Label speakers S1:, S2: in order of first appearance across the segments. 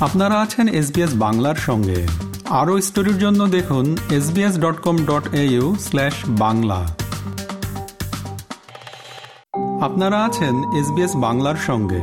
S1: আপনারা আছেন এসবিএস বাংলার সঙ্গে। আরও স্টোরির জন্য দেখুন SBS dot com dot au slash Bangla. আপনারা আছেন এসবিএস বাংলার সঙ্গে।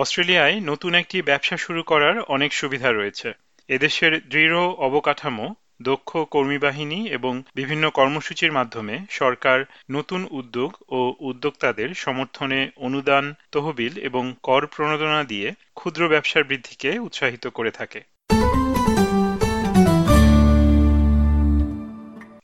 S2: অস্ট্রেলিয়ায় নতুন একটি ব্যবসা শুরু করার অনেক সুবিধা রয়েছে। এদেশের দৃঢ় অবকাঠামো দক্ষ কর্মী বাহিনী এবং বিভিন্ন কর্মসূচির মাধ্যমে সরকার নতুন উদ্যোগ ও উদ্যোক্তাদের সমর্থনে অনুদান, তহবিল এবং কর প্রণোদনা দিয়ে ক্ষুদ্র ব্যবসার বৃদ্ধিকে উৎসাহিত করে থাকে।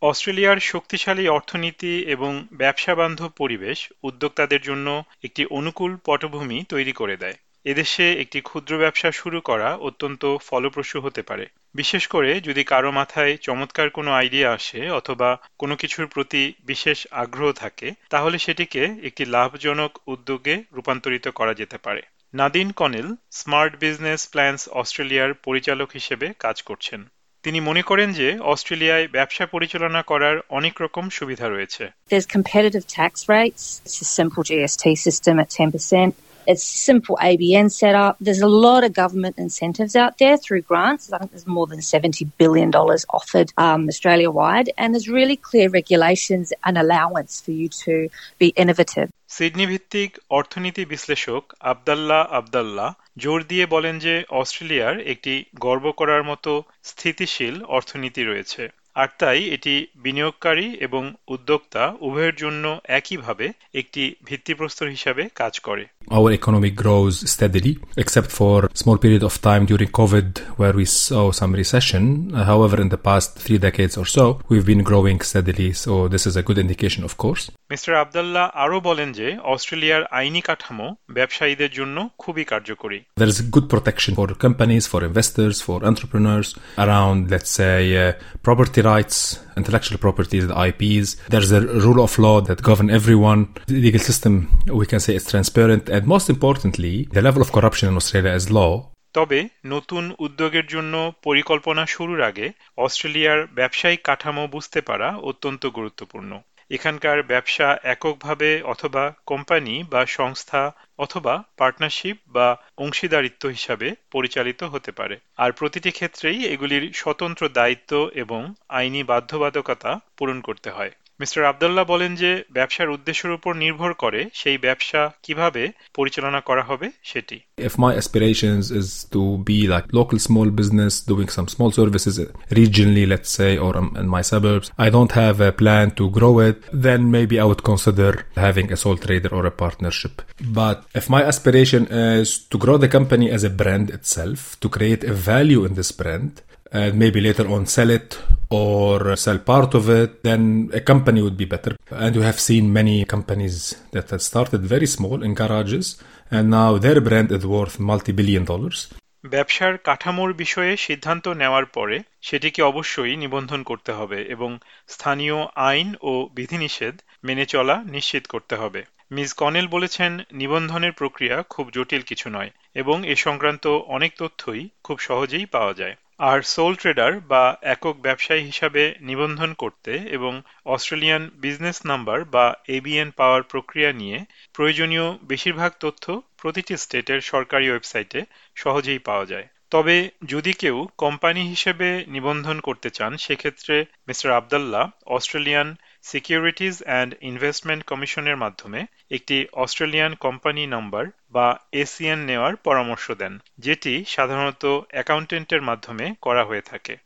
S2: অস্ট্রেলিয়ার শক্তিশালী অর্থনীতি এবং ব্যবসা বান্ধব পরিবেশ উদ্যোক্তাদের জন্য একটি অনুকূল পটভূমি তৈরি করে দেয়। এদেশে একটি ক্ষুদ্র ব্যবসা শুরু করা অত্যন্ত ফলপ্রসূ হতে পারে বিশেষ করে যদি কারও মাথায় চমৎকার কোনো আইডিয়া আসে অথবা কোনো কিছুর প্রতি বিশেষ আগ্রহ থাকে, তাহলে সেটিকে একটি লাভজনক উদ্যোগে রূপান্তরিত করা যেতে পারে Nadine Connell smart business plans অস্ট্রেলিয়ার পরিচালক হিসেবে কাজ করছেন তিনি মনে করেন যে অস্ট্রেলিয়ায় ব্যবসা পরিচালনা করার অনেক রকম সুবিধা রয়েছে
S3: There's competitive tax rates. It's a simple GST system at 10%. It's simple ABN setup. There's a lot of government incentives out there through grants. I think there's more than $70 billion offered um, Australia wide. And there's really clear regulations and allowance for you to be innovative.
S2: Sydney ভিত্তিক অর্থনীতি বিশ্লেষক আবদাল্লাহ আবদাল্লাহ জোর দিয়ে বলেন যে অস্ট্রেলিয়ার একটি গর্ব করার মতো স্থিতিশীল অর্থনীতি রয়েছে আর তাই এটি বিনিয়োগকারী এবং উদ্যোক্তা উভয়ের জন্য একইভাবে একটি ভিত্তিপ্রস্তর হিসাবে কাজ করে
S4: our economy grows steadily, except for a small period of time during COVID where we saw some recession. Uh, however, in the past three decades or so, we've been growing steadily. So this is a good indication, of course.
S2: Mister Abdallah আরও বলেন যে অস্ট্রেলিয়ার আইনি কাঠামো ব্যবসায়ীদের জন্য খুবই কার্যকরী
S4: There is good protection for companies, for investors, for entrepreneurs around, let's say, uh, property rights, intellectual property, the IPs. There's a rule of law that govern everyone. The legal system, we can say, is transparent. And most importantly, the level of corruption in Australia is low.
S2: তবে নতুন উদ্যোগের জন্য পরিকল্পনা শুরুর আগে অস্ট্রেলিয়ার ব্যবসায়িক কাঠামো বুঝতে পারা অত্যন্ত গুরুত্বপূর্ণ এখানকার ব্যবসা এককভাবে অথবা কোম্পানি বা সংস্থা অথবা পার্টনারশিপ বা অংশীদারিত্ব হিসাবে পরিচালিত হতে পারে। আর প্রতিটি ক্ষেত্রেই এগুলির স্বতন্ত্র দায়িত্ব এবং আইনি বাধ্যবাধকতা পূরণ করতে হয়। মিস্টার আবদুল্লাহ বলেন যে ব্যবসার উদ্দেশ্যের উপর নির্ভর করে সেই ব্যবসা কিভাবে পরিচালনা করা হবে সেটি
S4: If my aspirations is to be like local small business doing some small services regionally, let's say, or um, in my suburbs, I don't have a plan to grow it, then maybe I would consider having a sole trader or a partnership. But if my aspiration is to grow the company as a brand itself, to create a value in this brand, and maybe later on sell it or sell part of it, then a company would be better. And we have seen many companies that have started very small in garages, and now their brand is worth multi-billion dollars.
S2: ব্যবসার কাঠামোর বিষয়ে সিদ্ধান্ত নেওয়ার পরে সেটিকে অবশ্যই নিবন্ধন করতে হবে এবং স্থানীয় আইন ও বিধিনিষেধ মেনে চলা নিশ্চিত করতে হবে মিস কনেল বলেছেন নিবন্ধনের প্রক্রিয়া খুব জটিল কিছু নয় এবং এ সংক্রান্ত অনেক তথ্যই খুব সহজেই পাওয়া যায় আর সোল ট্রেডার বা একক ব্যবসায়ী হিসাবে নিবন্ধন করতে এবং অস্ট্রেলিয়ান বিজনেস নাম্বার বা এবিএন পাওয়ার প্রক্রিয়া নিয়ে প্রয়োজনীয় বেশিরভাগ তথ্য প্রতিটি স্টেটের সরকারি ওয়েবসাইটে সহজেই পাওয়া যায়। তবে যদি কেউ কোম্পানি হিসেবে নিবন্ধন করতে চান, সেক্ষেত্রে mister Abdallah, Australian securities and investment কমিশনের মাধ্যমে একটি অস্ট্রেলিয়ান কোম্পানি নাম্বার বা এসিএন নেওয়ার পরামর্শ দেন, যেটি সাধারণত অ্যাকাউন্টেন্টের মাধ্যমে করা হয়ে থাকে।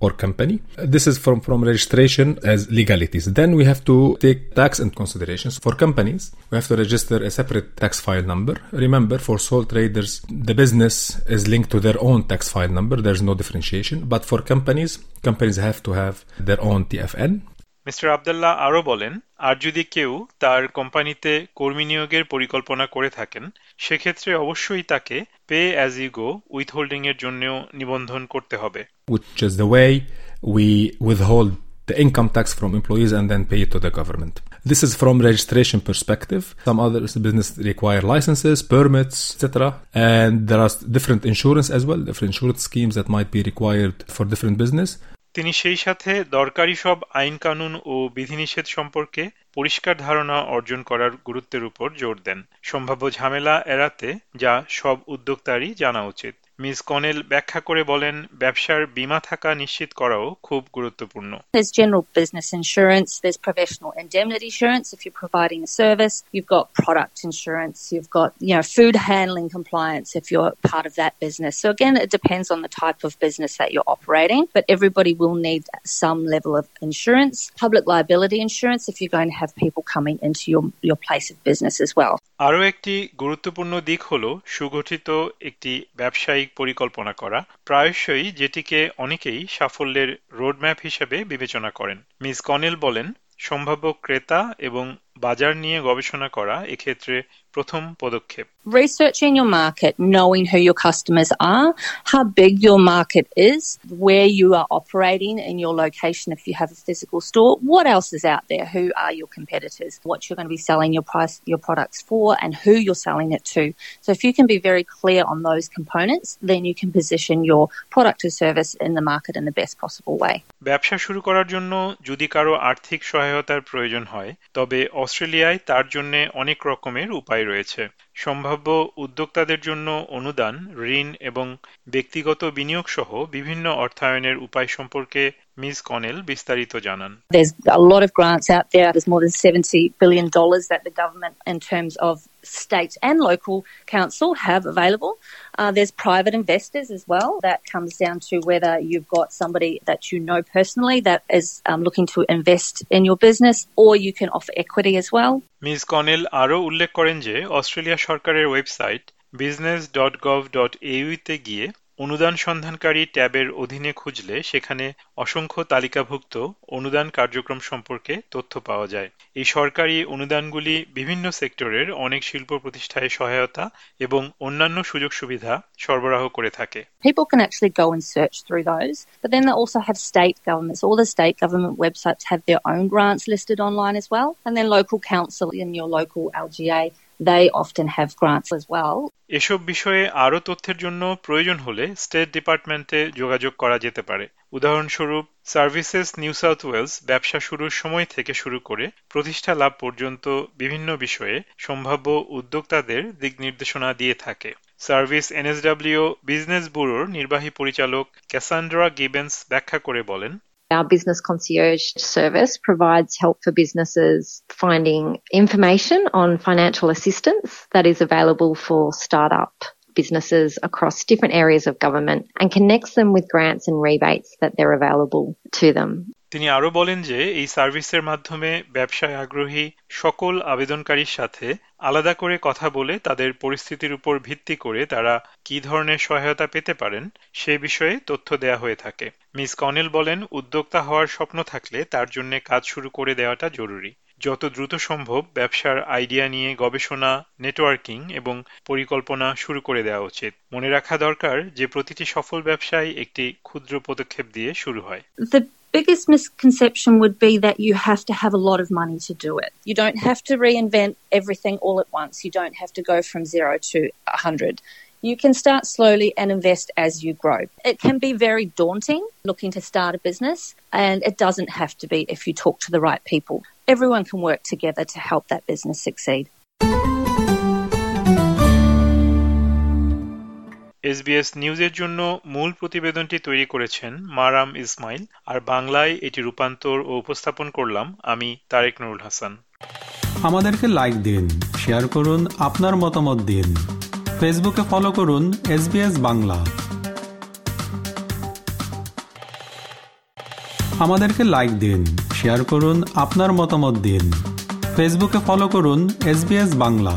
S4: Or company. This is from, from registration as legalities. Then we have to take tax and considerations. For companies, we have to register a separate tax file number. Remember, for sole traders, the business is linked to their own tax file number. There's no differentiation. But for companies, companies have to have their own TFN.
S2: Mister Abdullah আরও বলেন আর যদি কেউ তার কোম্পানিতে কর্মী নিয়োগের পরিকল্পনা করে থাকেন সেক্ষেত্রে অবশ্যই তাকে pay as you go withholding এর জন্যও নিবন্ধন করতে হবে
S4: which is the way we withhold the income tax from employees and then pay it to the government. This is from registration perspective. Some other business require licenses, permits, etc. And there are different insurance as well, different insurance schemes that might be required for different business.
S2: তিনি সেই সাথে দরকারি সব আইন কানুন ও বিধিনিষেধ সম্পর্কে পরিষ্কার ধারণা অর্জন করার গুরুত্বের উপর জোর দেন। সম্ভাব্য ঝামেলা এড়াতে যা সব উদ্যোক্তারই জানা উচিত। মিস কনেল ব্যাখ্যা করে বলেন ব্যবসার বীমা থাকা নিশ্চিত করাও খুব গুরুত্বপূর্ণ
S3: There's general business insurance, there's professional indemnity insurance if you're providing a service, you've got product insurance, you've got, you know, food handling compliance if you're part of that business. So again, it depends on the type of business that you're operating, but everybody will need some level of insurance, public liability insurance if you're going to have people coming into your, your place of business as well.
S2: আরও একটি গুরুত্বপূর্ণ দিক হল সুগঠিত একটি ব্যবসায়িক পরিকল্পনা করা, প্রায়শই যেটিকে অনেকেই সাফল্যের রোডম্যাপ হিসেবে বিবেচনা করেন। মিস কনেল বলেন, সম্ভাব্য ক্রেতা এবং বাজার নিয়ে গবেষণা করা এক্ষেত্রে প্রথম পদক্ষেপ
S3: Researching your market, knowing who your customers are, how big your market is, where you are operating in your location if you have a physical store, what else is out there, who are your competitors, what you're going to be selling your price your products for and who you're selling it to. So if you can be very clear on those components, then you can position your product or service in the market in the best possible way.
S2: ব্যবসা শুরু করার জন্য যদি কারো আর্থিক সহায়তার প্রয়োজন হয় তবে অস্ট্রেলিয়ায় তার জন্য অনেক রকমের উপায় রয়েছে। সম্ভাব্য উদ্যোক্তাদের জন্য অনুদান, ঋণ এবং ব্যক্তিগত বিনিয়োগ সহ বিভিন্ন অর্থায়নের উপায় সম্পর্কে মিস কনেল বিস্তারিত জানান
S3: There's a lot of grants out there. There's more than $70 billion that the government, in terms of state and local council, have available. Uh, there's private investors as well. That comes down to whether you've got somebody that you know personally that is um, looking to invest in your business, or you can offer equity as well.
S2: Miss Connell আরও উল্লেখ করেন যে Australia সরকারের website business dot gov dot তে গিয়ে অনুদান সন্ধানকারী ট্যাবের অধীনে খুঁজলে সেখানে অসংখ্য তালিকাভুক্ত অনুদান কার্যক্রম সম্পর্কে তথ্য পাওয়া যায় এই সরকারি অনুদানগুলি বিভিন্ন সেক্টরের অনেক শিল্প প্রতিষ্ঠায় সহায়তা এবং অন্যান্য সুযোগ সুবিধা সরবরাহ করে থাকে
S3: People can actually go and search through those, but then they also have state governments. All the state government websites have their own grants listed online as well, and then local council in your local LGA they often have grants as well.
S2: এসব বিষয়ে আরও তথ্যের জন্য প্রয়োজন হলে state ডিপার্টমেন্টে যোগাযোগ করা যেতে পারে উদাহরণস্বরূপ সার্ভিসেস নিউ সাউথ ওয়েলস ব্যবসা শুরুর সময় থেকে শুরু করে প্রতিষ্ঠা লাভ পর্যন্ত বিভিন্ন বিষয়ে সম্ভাব্য উদ্যোক্তাদের দিক নির্দেশনা দিয়ে থাকে সার্ভিস এনএসডব্লিউ বিজনেস ব্যুরোর নির্বাহী পরিচালক ক্যাসান্ড্রা গিবেন্স ব্যাখ্যা করে বলেন
S5: Our business concierge service provides help for businesses finding information on financial assistance that is available for startup businesses across different areas of government and connects them with grants and rebates that they're available to them.
S2: তিনি আরও বলেন যে, এই সার্ভিসের মাধ্যমে ব্যবসায় আগ্রহী সকল আবেদনকারীর সাথে আলাদা করে কথা বলে তাদের পরিস্থিতির উপর ভিত্তি করে তারা কি ধরনের সহায়তা পেতে পারেন সে বিষয়ে তথ্য দেয়া হয়ে থাকে। মিস কনেল বলেন, উদ্যোক্তা হওয়ার স্বপ্ন থাকলে তার জন্য কাজ শুরু করে দেওয়াটা জরুরি। যত দ্রুত সম্ভব ব্যবসার আইডিয়া নিয়ে গবেষণা, নেটওয়ার্কিং এবং পরিকল্পনা শুরু করে দেওয়া উচিত। মনে রাখা দরকার যে, প্রতিটি সফল ব্যবসায় একটি ক্ষুদ্র পদক্ষেপ দিয়ে শুরু হয়।
S3: Biggest misconception would be that you have to have a lot of money to do it. You don't have to reinvent everything all at once. You don't have to go from zero to a hundred. You can start slowly and invest as you grow. It can be very daunting looking to start a business, and it doesn't have to be if you talk to the right people. Everyone can work together to help that business succeed.
S2: SBS নিউজের জন্য মূল প্রতিবেদনটি তৈরি করেছেন মারাম ইসমাইল, আর বাংলায় এটি রূপান্তর ও উপস্থাপন করলাম আমি তারেক নুরুল হাসান।
S1: আমাদেরকে লাইক দিন শেয়ার করুন, আপনার মতামত দিন। ফেসবুকে ফলো করুন এস বাংলা। আমাদেরকে লাইক দিন শেয়ার করুন, আপনার মতামত দিন। ফেসবুকে ফলো করুন এস বাংলা।